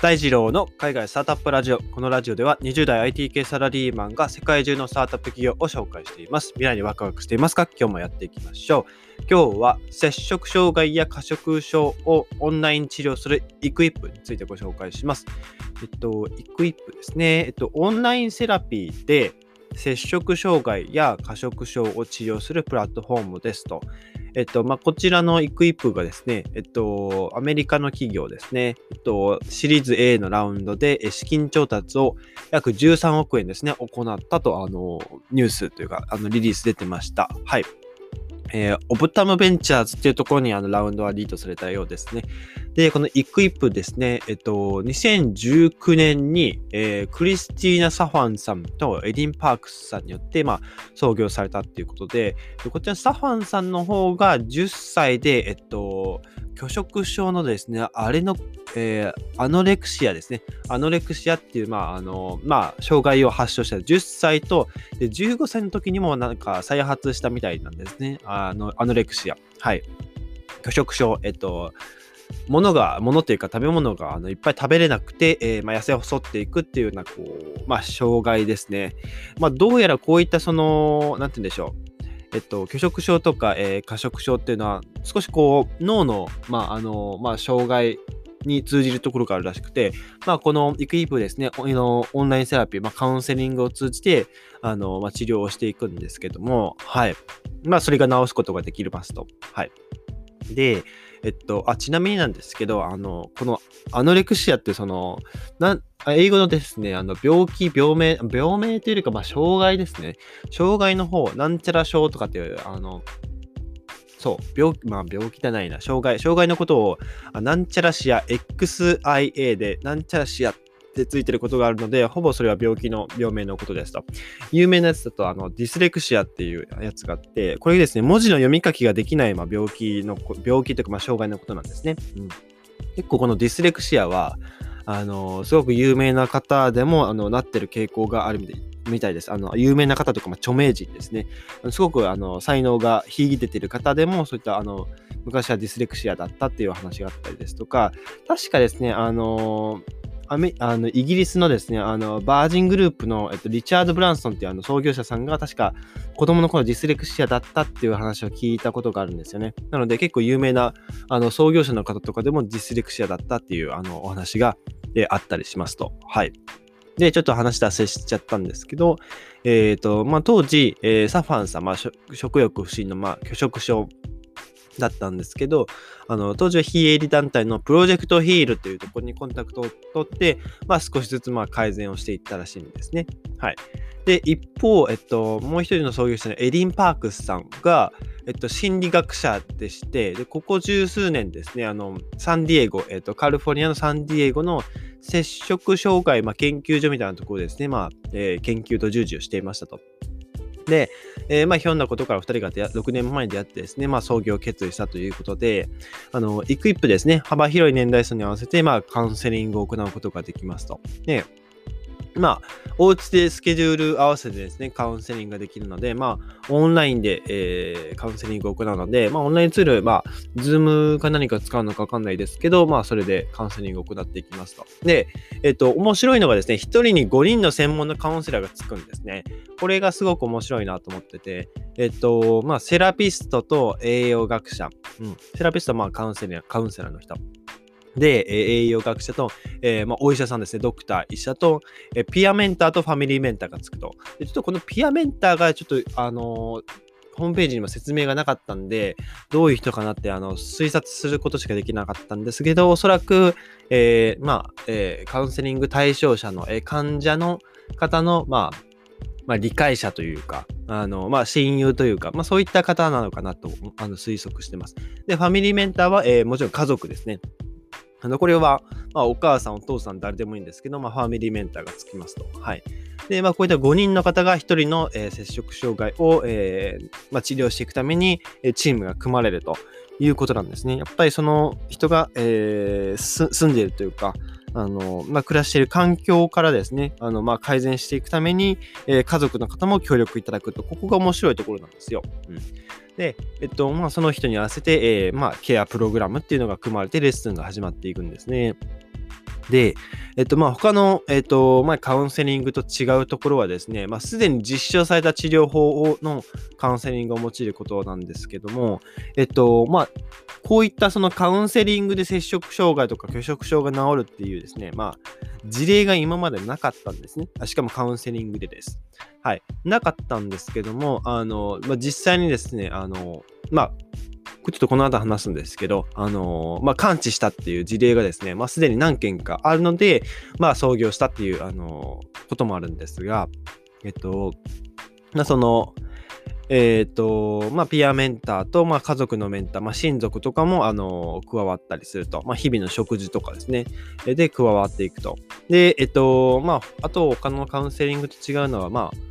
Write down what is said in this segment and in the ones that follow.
大二郎の海外スタートアップラジオ。このラジオでは20代 IT 系サラリーマンが世界中のスタートアップ企業を紹介しています。未来にワクワクしていますか？今日もやっていきましょう。今日は摂食障害や過食症をオンライン治療するイクイップについてご紹介します。えっと、イクイップですね。えっと、オンラインセラピーで摂食障害や過食症を治療するプラットフォームですと。えっと、まあ、こちらのイクイップがですね、えっと、アメリカの企業ですね、えっと、シリーズ A のラウンドで資金調達を約13億円ですね、行ったと、あの、ニュースというか、あの、リリース出てました。はい。えー、 Optum Ventures っていうところにあのラウンドはリードされたようですね。で、この Equip ですね、えっと、2019年に、えー、クリスティーナ・サファンさんとエディン・パークスさんによって、まあ、創業されたっていうことで、こちらサファンさんの方が10歳で、えっと、拒食症のですね、あれの、えー、アノレクシアですね。アノレクシアっていう、まあ、あの、まあ、障害を発症した10歳と、で15歳の時にもなんか再発したみたいなんですね。あの、アノレクシア。はい。拒食症、えっと、物が、物っていうか食べ物があのいっぱい食べれなくて、えー、まあ、痩せ細っていくっていうような、こう、まあ、障害ですね。まあ、どうやらこういったその、なんて言うんでしょう。えっと、拒食症とか、えー、過食症っていうのは、少しこう、脳の、まあ、あの、まあ、障害に通じるところがあるらしくて、まあ、このイクイープですね、オンラインセラピー、まあ、カウンセリングを通じて、あの、まあ、治療をしていくんですけども、はい。まあ、それが治すことができますと。はい。で、えっと、あ、ちなみになんですけど、あの、このアノレクシアってその、な英語のですね、あの、病気、病名、病名というか、まあ、障害ですね。障害の方、なんちゃら症とかっていう、あの、そう、病気、まあ病気じゃないな、障害、障害のことを、あなんちゃらシア、XIA で、なんちゃらシアっってついてることがあるので、ほぼそれは病気の病名のことですと。有名なやつだと、あの、ディスレクシアっていうやつがあって、これですね、文字の読み書きができない、まあ、病気の、病気というか、まあ、障害のことなんですね。うん、結構このディスレクシアは、あの、すごく有名な方でも、あの、なってる傾向があるみたいです。あの、有名な方とか、まあ、著名人ですね。すごく、あの、才能が秀でてる方でも、そういった、あの、昔はディスレクシアだったっていう話があったりですとか、確かですね、あのアメあのイギリスのですね、あのバージングループの、えっと、リチャード・ブランソンっていうあの創業者さんが確か子供の頃ディスレクシアだったっていう話を聞いたことがあるんですよね。なので結構有名なあの創業者の方とかでもディスレクシアだったっていうあのお話が、えあったりしますと。はい。で、ちょっと話脱線しちゃったんですけど、えっ、ー、と、まあ、当時、えー、サファンさん、まあ、食欲不振の、まあ、拒食症だったんですけど、あの、当時は非営利団体のプロジェクトヒールというところにコンタクトを取って、まあ少しずつまあ改善をしていったらしいんですね。はい。で、一方、えっと、もう一人の創業者のエディン・パークスさんが、えっと、心理学者でして、で、ここ十数年ですね、あの、サンディエゴ、えっと、カリフォルニアのサンディエゴの接触障害、まあ、研究所みたいなところですね、まあ、えー、研究と従事をしていましたと。で、えー、まあ、ひょんなことから2人が6年前に出会ってですね、まあ、創業を決意したということで、あの、イクイップですね、幅広い年代層に合わせて、まあ、カウンセリングを行うことができますと。で、まあ、お家でスケジュール合わせてですね、カウンセリングができるので、まあ、オンラインで、えー、カウンセリングを行うので、まあ、オンラインツール、まあ、Zoom か何か使うのかわかんないですけど、まあ、それでカウンセリングを行っていきますと。で、えっ、と、面白いのがですね、1人に5人の専門のカウンセラーがつくんですね。これがすごく面白いなと思ってて、えっ、と、まあ、セラピストと栄養学者、うん、セラピストはまあカウンセラー、カウンセラーの人。で、え栄養学者と、えー、まあ、お医者さんですね、ドクター、医者と、え peer mentor と family mentor がつくと。でちょっとこの peer mentor がちょっと、あのー、ホームページにも説明がなかったんで、どういう人かなってあの推察することしかできなかったんですけど、おそらく、えー、まあ、えー、カウンセリング対象者の、えー、患者の方の、まあ、まあ、理解者というか、あの、まあ、親友というか、まあ、そういった方なのかなとあの推測してます。で、ファミリーメンターは、えー、もちろん家族ですね。あのこれは、まあ、お母さん、お父さん、誰でもいいんですけど、まあ、ファミリーメンターがつきますと。はい。で、まあ、こういった5人の方が1人の、えー、接触障害を、えーまあ、治療していくために、チームが組まれるということなんですね。やっぱりその人が、えー、住んでいるというか、あの、まあ、暮らしている環境からですね、あの、まあ、改善していくために、えー、家族の方も協力いただくと、ここが面白いところなんですよ。うん。で、えっと、まあ、その人に合わせて、えー、まあ、ケアプログラムっていうのが組まれて、レッスンが始まっていくんですね。で、えっと、まあ、他の、えっと、まあ、カウンセリングと違うところはですね、まあ、すでに実証された治療法のカウンセリングを用いることなんですけども、えっと、まあ、こういったそのカウンセリングで摂食障害とか拒食症が治るっていうですね、まあ、事例が今までなかったんですね。しかもカウンセリングでです。はい。なかったんですけども、あの、まあ、実際にですね、あの、まあ、ちょっとこの後話すんですけど、あのー、まあ、感知したっていう事例がですね、まあ、すでに何件かあるので、まあ、創業したっていう、あのー、こともあるんですが、えっと、まあ、その、えっ、ー、と、まあ、ピアメンターと、まあ、家族のメンター、まあ、親族とかも、あの加わったりすると、まあ、日々の食事とかですね、で、加わっていくと。で、えっ、と、まあ、あと、他のカウンセリングと違うのは、まあ、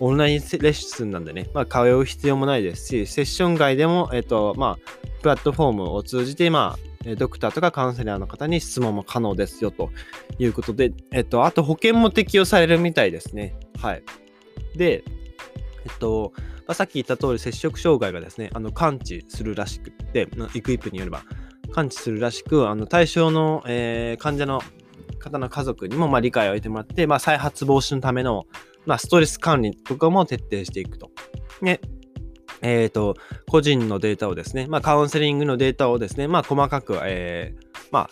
オンラインレッスンなんでね、まあ、通う必要もないですし、セッション外でも、えっ、と、まあ、プラットフォームを通じて、まあ、ドクターとかカウンセラーの方に質問も可能ですよということで、えっと、あと保険も適用されるみたいですね。はい。で、えっと、さっき言った通り、摂食障害がですね、あの感知するらしくて、イクイップによれば、感知するらしく、あの対象の、えー、患者の方の家族にもまあ理解を得てもらって、まあ、再発防止のためのまあ、ストレス管理とかも徹底していくと。で、えっ、ー、と、個人のデータをですね、まあ、カウンセリングのデータをですね、まあ、細かく、えー、まあ、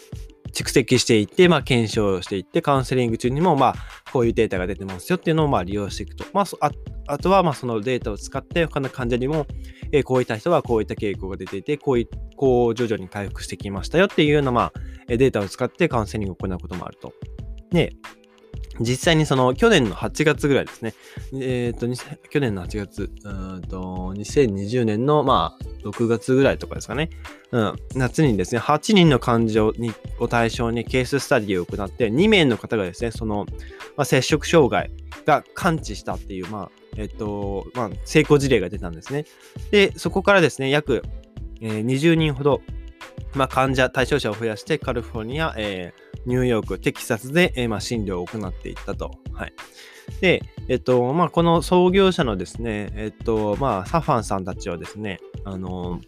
蓄積していって、まあ、検証していって、カウンセリング中にも、まあ、こういうデータが出てますよっていうのを、まあ、利用していくと。まあ、ああとは、まあ、そのデータを使って、他の患者にも、えー、こういった人はこういった傾向が出ていて、こういこう徐々に回復してきましたよっていうような、まあ、データを使ってカウンセリングを行うこともあると。で、実際にその去年の8月ぐらいですね。えっ、ー、と、去年の8月、うんと、2020年のまあ、6月ぐらいとかですかね。うん、夏にですね、8人の患者を対象にケーススタディを行って、2名の方がですね、その、まあ、接触障害が感知したっていう、まあ、えっ、ー、と、まあ、成功事例が出たんですね。で、そこからですね、約、えー、20人ほど、まあ、患者、対象者を増やして、カリフォルニア、えー、ニューヨーク、テキサスで、えー、まあ、診療を行っていったと。はい。で、えっと、まあ、この創業者のですね、えっと、まあ、サファンさんたちはですね、あの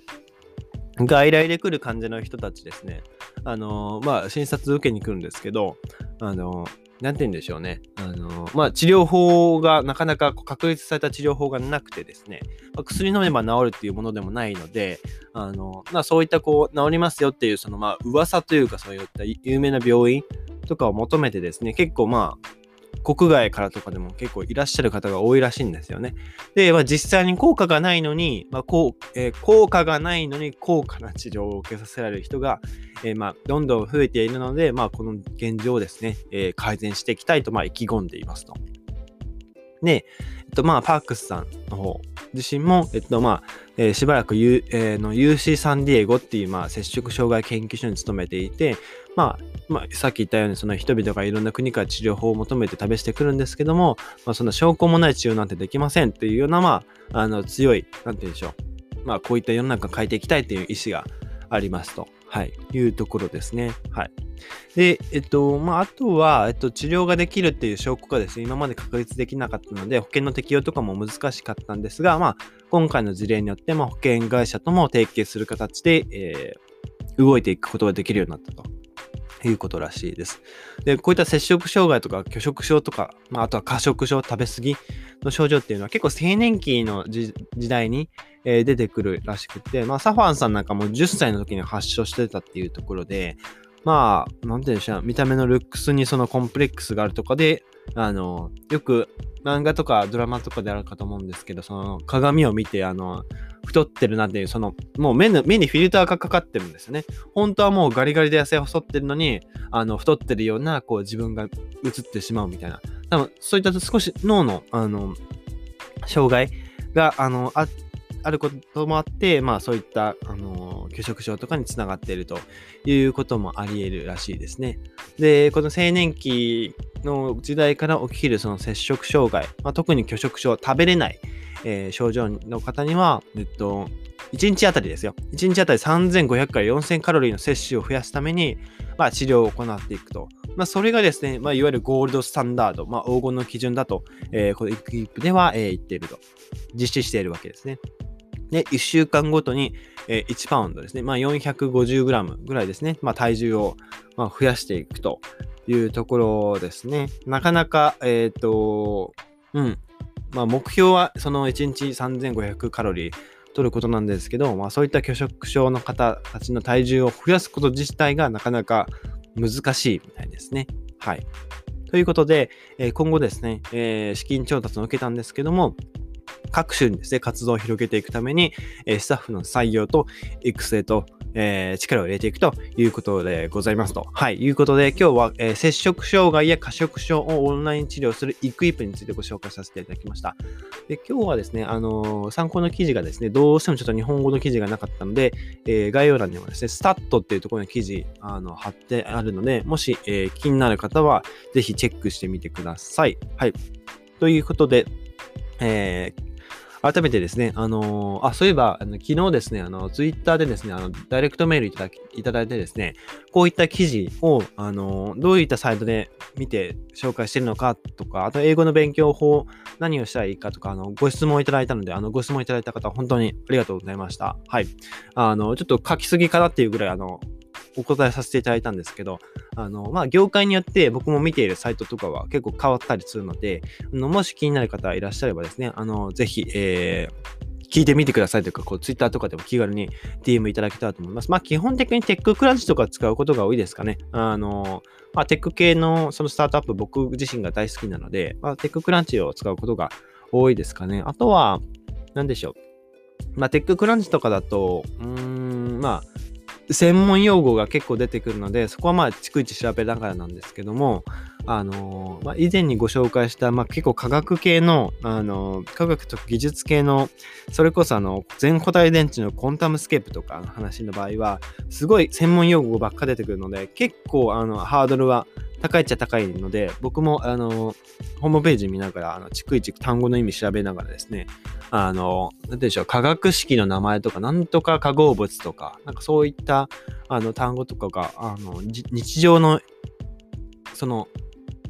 外来で来る患者の人たちですね、あのまあ、診察受けに来るんですけど、あのんて言うんでしょうね。あの、まあ、治療法がなかなか確立された治療法がなくてですね、まあ、薬飲めば治るっていうものでもないので、あの、まあ、そういったこう、治りますよっていう、そのまあ、噂というかそういった有名な病院とかを求めてですね、結構まあ、国外からとかでも結構いらっしゃる方が多いらしいんですよね。で、まあ、実際に効果がないのに、まあこうえー、効果がないのに高価な治療を受けさせられる人が、えー、まあどんどん増えているので、まあ、この現状をですね、えー、改善していきたいとまあ意気込んでいますと。で、えっと、まあ、パークスさんの方自身も、えっと、まあ、えー、しばらく、U えー、の UC サンディエゴっていう、まあ、接触障害研究所に勤めていて、まあ、まあ、さっき言ったように、その人々がいろんな国から治療法を求めて試してくるんですけども、まあ、そんな証拠もない治療なんてできませんっていうような、まあ、あの、強い、なんて言うんでしょう。まあ、こういった世の中を変えていきたいという意思がありますと。はい、いうところですね。はい。で、えっと、まあ、あとは、えっと、治療ができるっていう証拠がですね、今まで確立できなかったので、保険の適用とかも難しかったんですが、まあ、今回の事例によって、まあ、保険会社とも提携する形で、えー、動いていくことができるようになったと。いうことらしいです。で、こういった摂食障害とか拒食症とか、まあ、あとは過食症、食べ過ぎの症状っていうのは結構青年期の時代に、えー、出てくるらしくて、まあ、サファンさんなんかも10歳の時に発症してたっていうところで、まあ、なんて言うんでしょう、見た目のルックスにそのコンプレックスがあるとかで、あの、よく漫画とかドラマとかであるかと思うんですけど、その鏡を見て、あの、太ってるなっていう、その、もう目の、目にフィルターがかかってるんですよね。本当はもうガリガリで痩せ細ってるのに、あの、太ってるような、こう自分が映ってしまうみたいな。多分、そういった少し脳の、あの、障害が、あの、ああることもあって、まあそういった、あの、拒食症とかにつながっているということもあり得るらしいですね。で、この青年期の時代から起きるその摂食障害、まあ、特に拒食症、食べれない、えー、症状の方には、えっと、1日あたりですよ。1日あたり3500から4000カロリーの摂取を増やすために、まあ、治療を行っていくと。まあ、それがですね、まあ、いわゆるゴールドスタンダード、まあ、黄金の基準だと、えー、このイクイップでは、えー、言っていると。実施しているわけですね。で、1週間ごとに、え、1パウンドですね。まあ、450グラムぐらいですね。まあ、体重を、ま、増やしていくというところですね。なかなか、えっ、ー、と、うん。まあ、目標はその1日3500カロリー取ることなんですけど、まあ、そういった拒食症の方たちの体重を増やすこと自体がなかなか難しいみたいですね。はい。ということで、え今後ですね、え、資金調達を受けたんですけども、各種にですね、活動を広げていくために、えスタッフの採用と育成と、えー、力を入れていくということでございますと。はい。いうことで、今日は、えー、摂食障害や過食症をオンライン治療するイクイップについてご紹介させていただきました。で、今日はですね、あのー、参考の記事がですね、どうしてもちょっと日本語の記事がなかったので、え概要欄にもですね、スタットっていうところの記事、あの、貼ってあるので、もし、え気になる方は、ぜひチェックしてみてください。はい。ということで、えー、改めてですね、あのー、あ、そういえば、あの昨日ですね、あの、ツイッターでですね、あの、ダイレクトメールいただいただいてですね、こういった記事を、あのー、どういったサイトで見て紹介してるのかとか、あと英語の勉強法、何をしたらいいかとか、あの、ご質問いただいたので、あの、ご質問いただいた方、本当にありがとうございました。はい。あの、ちょっと書きすぎかなっていうぐらい、あの、お答えさせていただいたんですけど、あの、まあ、業界によって僕も見ているサイトとかは結構変わったりするので、あのもし気になる方いらっしゃればですね、あの、ぜひ、えー、聞いてみてくださいというか、こう、ツイッターとかでも気軽に DM いただけたらと思います。まあ、基本的にテッククランチとか使うことが多いですかね。あの、まあ、テック系のそのスタートアップ僕自身が大好きなので、まあ、テッククランチを使うことが多いですかね。あとは、何でしょう。まあ、テッククランチとかだと、うーん、まあ、専門用語が結構出てくるので、そこはまあ、逐一調べながらなんですけども、あの、まあ、以前にご紹介した、まあ、結構科学系の、あの、科学と技術系の、それこそあの、全固体電池のコンタムスケープとかの話の場合は、すごい専門用語ばっか出てくるので、結構あの、ハードルは高いっちゃ高いので、僕もあの、ホームページ見ながら、あの、逐一単語の意味調べながらですね、あの、なんでしょう、化学式の名前とか、なんとか化合物とか、なんかそういったあの単語とかが、あの、日常の、その、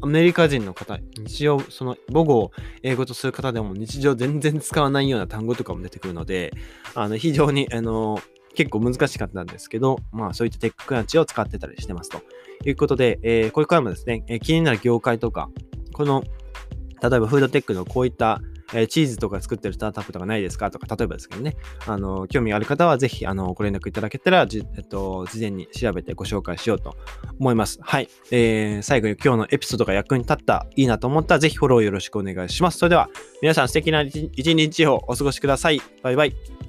アメリカ人の方、日常、その母語を英語とする方でも日常全然使わないような単語とかも出てくるので、あの、非常に、あの、結構難しかったんですけど、まあそういったテッククランチを使ってたりしてますということで、えー、これからもですね、えー、気になる業界とか、この、例えばフードテックのこういったえー、チーズとか作ってるスタートアップとかないですかとか、例えばですけどね、あの、興味がある方はぜひ、あの、ご連絡いただけたら、じえっと、事前に調べてご紹介しようと思います。はい。えー、最後に今日のエピソードが役に立った、いいなと思ったら、ぜひフォローよろしくお願いします。それでは、皆さん素敵な一日をお過ごしください。バイバイ。